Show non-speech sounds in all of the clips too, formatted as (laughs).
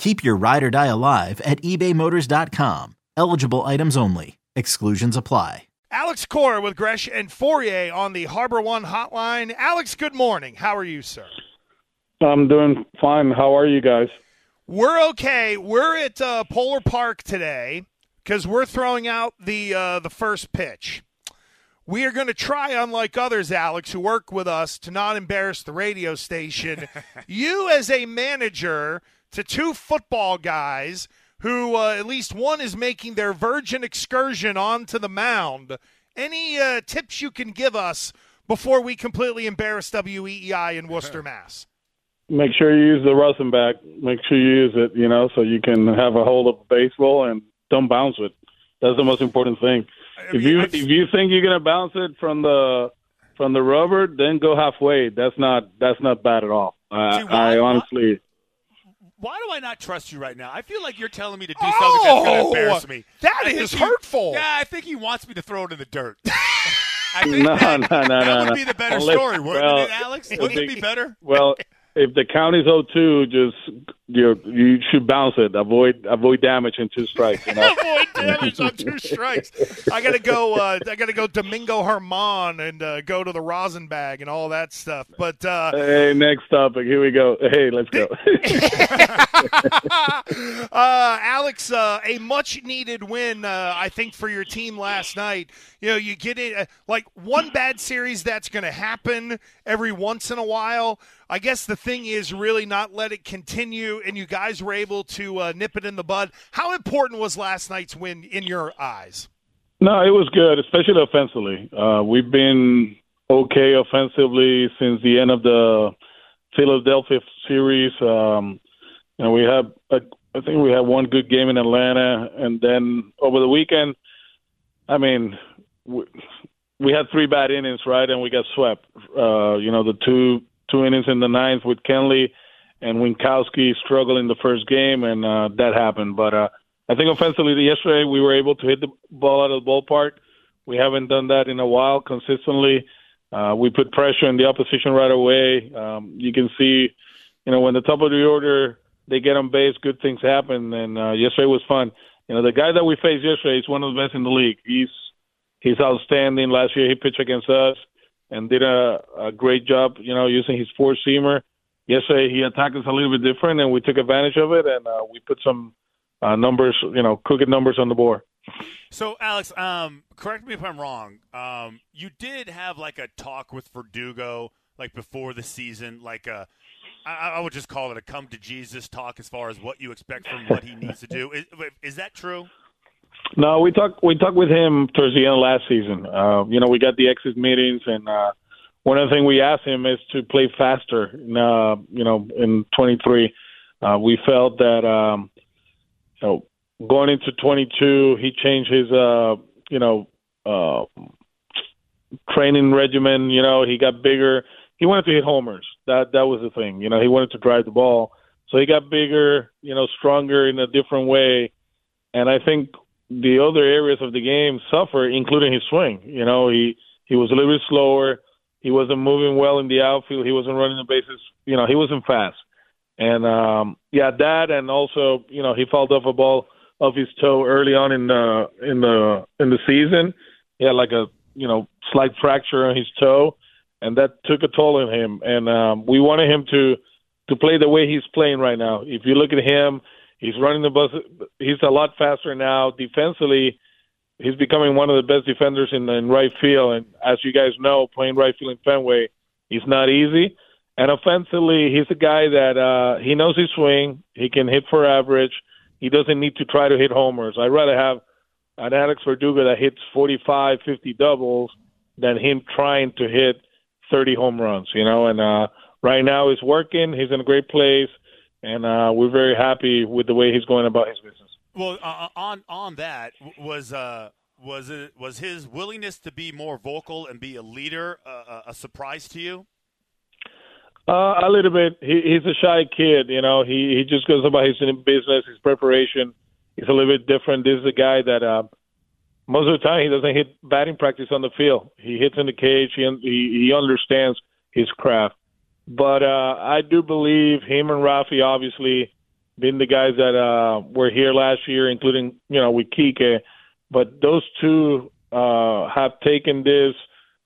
Keep your ride or die alive at ebaymotors.com. Eligible items only. Exclusions apply. Alex Cora with Gresh and Fauria on the HarborOne hotline. Alex, good morning. How are you, sir? I'm doing fine. How are you guys? We're okay. We're at uh, Polar Park today because we're throwing out the uh, the first pitch. We are going to try, unlike others, Alex, who work with us, to not embarrass the radio station. (laughs) you, as a manager to two football guys who uh, at least one is making their virgin excursion onto the mound, any uh, tips you can give us before we completely embarrass WEEI in Worcester, (laughs) Mass? Make sure you use the rosin bag. Make sure you use it, you know, so you can have a hold of baseball and don't bounce it. That's the most important thing. I mean, if you if you think you're gonna bounce it from the from the rubber, then go halfway. That's not that's not bad at all. Uh, See, why, I honestly. Why do I not trust you right now? I feel like you're telling me to do something oh, that's going to embarrass me. That I is hurtful. He, yeah, I think he wants me to throw it in the dirt. (laughs) I think no, that, no, no, that no, would no. be the better story, wouldn't well, it, Alex? Wouldn't it be better? Well, if the count is 0-2, just you you should bounce it. Avoid avoid damage in two strikes. You know? (laughs) avoid damage on two strikes. I gotta go. Uh, I gotta go Domingo Germán and uh, go to the rosin bag and all that stuff. But uh, hey, next topic. Here we go. Hey, let's go. (laughs) uh, Alex, uh, a much needed win, uh, I think, for your team last night. You know, you get it uh, like one bad series that's going to happen every once in a while. I guess the thing is really not let it continue, and you guys were able to uh, nip it in the bud. How important was last night's win in your eyes? No, it was good, especially offensively. Uh, we've been okay offensively since the end of the Philadelphia series. Um, you know, we have, a, I think we had one good game in Atlanta, and then over the weekend, I mean, we, we had three bad innings, right, and we got swept. Uh, you know, the two two innings in the ninth with Kenley and Winckowski struggled in the first game, and uh, that happened. But uh, I think offensively, yesterday we were able to hit the ball out of the ballpark. We haven't done that in a while consistently. Uh, we put pressure on the opposition right away. Um, you can see, you know, when the top of the order they get on base, good things happen. And uh, yesterday was fun. You know, the guy that we faced yesterday is one of the best in the league. He's he's outstanding. Last year he pitched against us and did a, a great job, you know, using his four seamer. Yesterday he attacked us a little bit different, and we took advantage of it, and uh, we put some uh, numbers, you know, crooked numbers on the board. So, Alex, um, correct me if I'm wrong. Um, you did have like a talk with Verdugo, like before the season, like a, I, I would just call it a come to Jesus talk as far as what you expect from what he needs to do. Is, is that true? No, we talked we talked with him towards the end of last season. Uh, you know, we got the exit meetings, and uh, one of the things we asked him is to play faster. Uh, you know, in 23, uh, we felt that um, you know going into 22, he changed his uh, you know uh, training regimen. You know, he got bigger. He wanted to hit homers. That that was the thing. You know, he wanted to drive the ball, so he got bigger. You know, stronger in a different way. And I think the other areas of the game suffer, including his swing. You know, he he was a little bit slower. He wasn't moving well in the outfield. He wasn't running the bases. You know, he wasn't fast. And um, yeah, that and also, you know, he fouled off a ball off his toe early on in the in the in the season. He had like a you know slight fracture on his toe, and that took a toll on him. And um, we wanted him to to play the way he's playing right now. If you look at him, he's running the bus. He's a lot faster now. Defensively, he's becoming one of the best defenders in, in right field. And as you guys know, playing right field in Fenway is not easy. And offensively, he's a guy that uh, he knows his swing. He can hit for average. He doesn't need to try to hit homers. I'd rather have an Alex Verdugo that hits 45, 50 doubles than him trying to hit 30 home runs, you know. And uh, right now he's working. He's in a great place. And uh, we're very happy with the way he's going about his business. Well, uh, uh on on that was uh, was it was his willingness to be more vocal and be a leader uh, a surprise to you? Uh, a little bit. He, he's a shy kid, you know. He he just goes about his business, his preparation. He's a little bit different. This is a guy that uh, most of the time he doesn't hit batting practice on the field. He hits in the cage. He he, he understands his craft. But uh, I do believe him and Rafi, obviously, being the guys that uh, were here last year, including you know with Kike, but those two uh, have taken this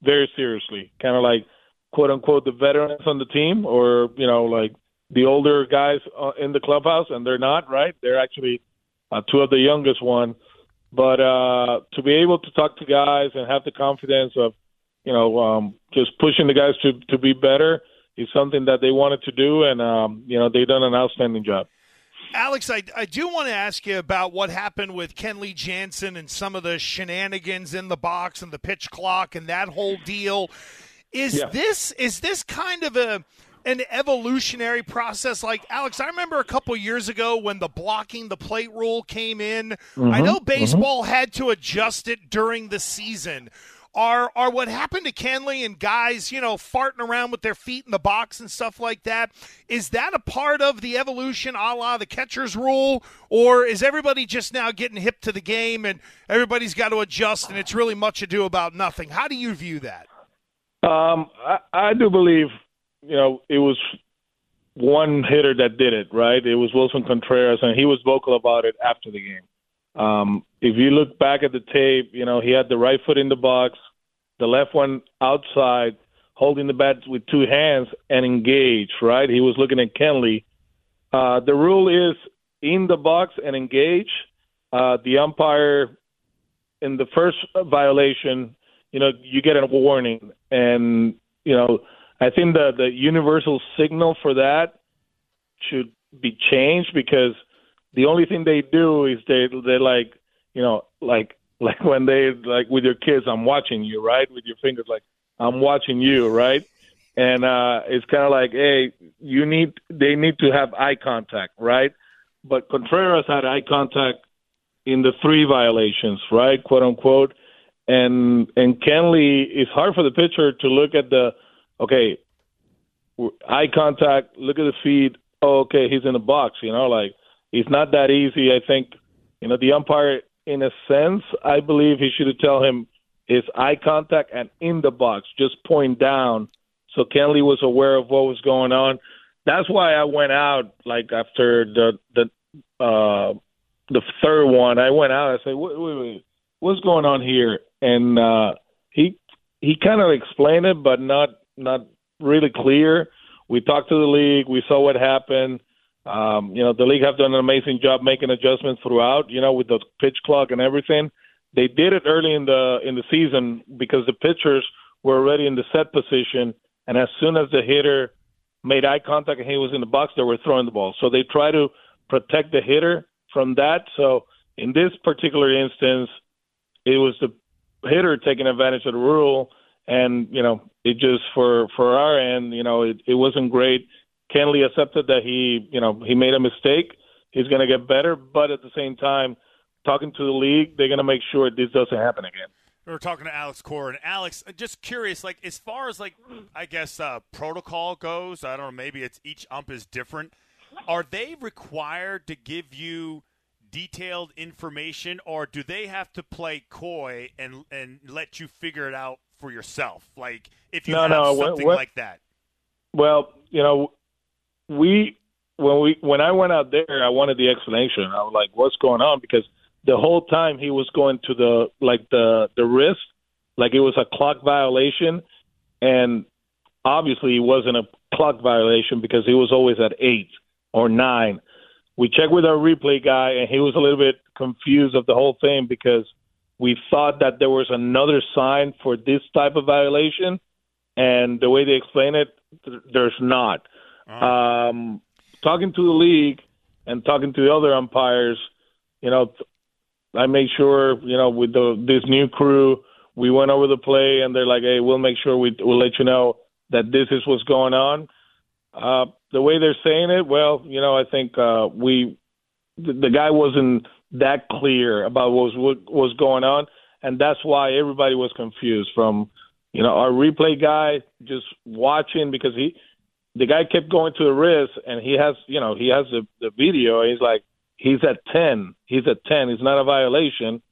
very seriously. Kind of like quote unquote the veterans on the team, or you know like the older guys uh, in the clubhouse, and they're not right. They're actually uh, two of the youngest one. But uh, to be able to talk to guys and have the confidence of, you know, um, just pushing the guys to to be better is something that they wanted to do, and um, you know they've done an outstanding job. Alex, I, I do want to ask you about what happened with Kenley Jansen and some of the shenanigans in the box and the pitch clock and that whole deal. Is yeah. this is this kind of a an evolutionary process like Alex I remember a couple years ago when the blocking the plate rule came in mm-hmm, I know mm-hmm. baseball mm-hmm. had to adjust it during the season are are what happened to Kenley and guys, you know, farting around with their feet in the box and stuff like that. Is that a part of the evolution, a la the catcher's rule, or is everybody just now getting hip to the game and everybody's got to adjust and it's really much ado about nothing? How do you view that? Um, I, I do believe, you know, it was one hitter that did it, right? It was Willson Contreras, and he was vocal about it after the game. Um, if you look back at the tape, you know, he had the right foot in the box, the left one outside, holding the bat with two hands and engaged, right? He was looking at Kenley. Uh, the rule is in the box and engage. Uh, the umpire, in the first violation, you know, you get a warning. And, you know, I think the, the universal signal for that should be changed because – the only thing they do is they they like you know like like when they like with your kids i'm watching you right? With your fingers like i'm watching you right? And uh it's kind of like hey you need they need to have eye contact right? But contreras had eye contact in the three violations right quote unquote. And and kenley it's hard for the pitcher to look at the okay eye contact look at the feed oh, okay he's in the box you know like it's not that easy. I think, you know, the umpire, in a sense, I believe he should have tell him his eye contact and in the box, just point down. So Kenley was aware of what was going on. That's why I went out like after the the uh, the third one. I went out. I said, wait, wait, wait, what's going on here? And uh, he he kind of explained it, but not not really clear. We talked to the league. We saw what happened. Um, you know, the league have done an amazing job making adjustments throughout. You know, with the pitch clock and everything. They did it early in the in the season because the pitchers were already in the set position, and as soon as the hitter made eye contact and he was in the box, they were throwing the ball. So they try to protect the hitter from that. So in this particular instance, it was the hitter taking advantage of the rule, and you know, it just for for our end, you know, it, it wasn't great Kenley accepted that he, you know, he made a mistake. He's going to get better, but at the same time, talking to the league, they're going to make sure this doesn't happen again. We are talking to Alex Cora, and Alex, just curious, like as far as like, I guess uh, protocol goes, I don't know, maybe it's each ump is different. Are they required to give you detailed information, or do they have to play coy and and let you figure it out for yourself? Like if you No, have no, what- something what- like that. Well, you know, we when we when I went out there, I wanted the explanation. I was like, "What's going on?" Because the whole time he was going to the like the the wrist, like it was a clock violation, and obviously it wasn't a clock violation because he was always at eight or nine. We checked with our replay guy, and he was a little bit confused of the whole thing because we thought that there was another sign for this type of violation, and the way they explain it, th- there's not. Um, talking to the league and talking to the other umpires, you know, I made sure, you know, with the this new crew, we went over the play, and they're like, "Hey, we'll make sure we we'll let you know that this is what's going on." Uh, the way they're saying it, well, you know, I think uh, we the, the guy wasn't that clear about what was what was going on, and that's why everybody was confused. From you know our replay guy just watching because he the guy kept going to the wrist, and he has you know he has the the video. He's like he's at ten, he's at ten. It's not a violation,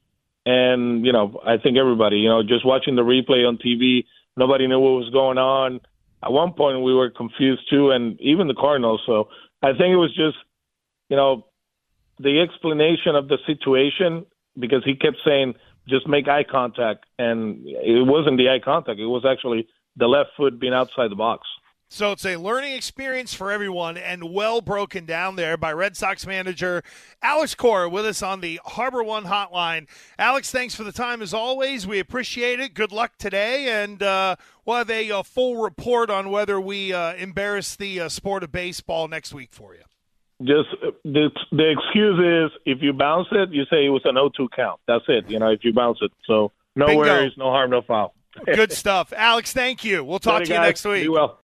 and you know I think everybody you know just watching the replay on TV, nobody knew what was going on. At one point, we were confused too, and even the Cardinals. So I think it was just you know the explanation of the situation because he kept saying just make eye contact and it wasn't the eye contact it was actually the left foot being outside the box So it's a learning experience for everyone and well broken down there by Red Sox manager Alex Cora with us on the HarborOne hotline. Alex, thanks for the time as always. We appreciate it. Good luck today, and uh, we'll have a, uh full report on whether we uh, embarrass the uh, sport of baseball next week for you. just the the excuse is if you bounce it you say it was an 0-2 count that's it you know if you bounce it so no Bingo. worries no harm no foul Good stuff. Alex, thank you. We'll talk Later, to you guys. next week. Be well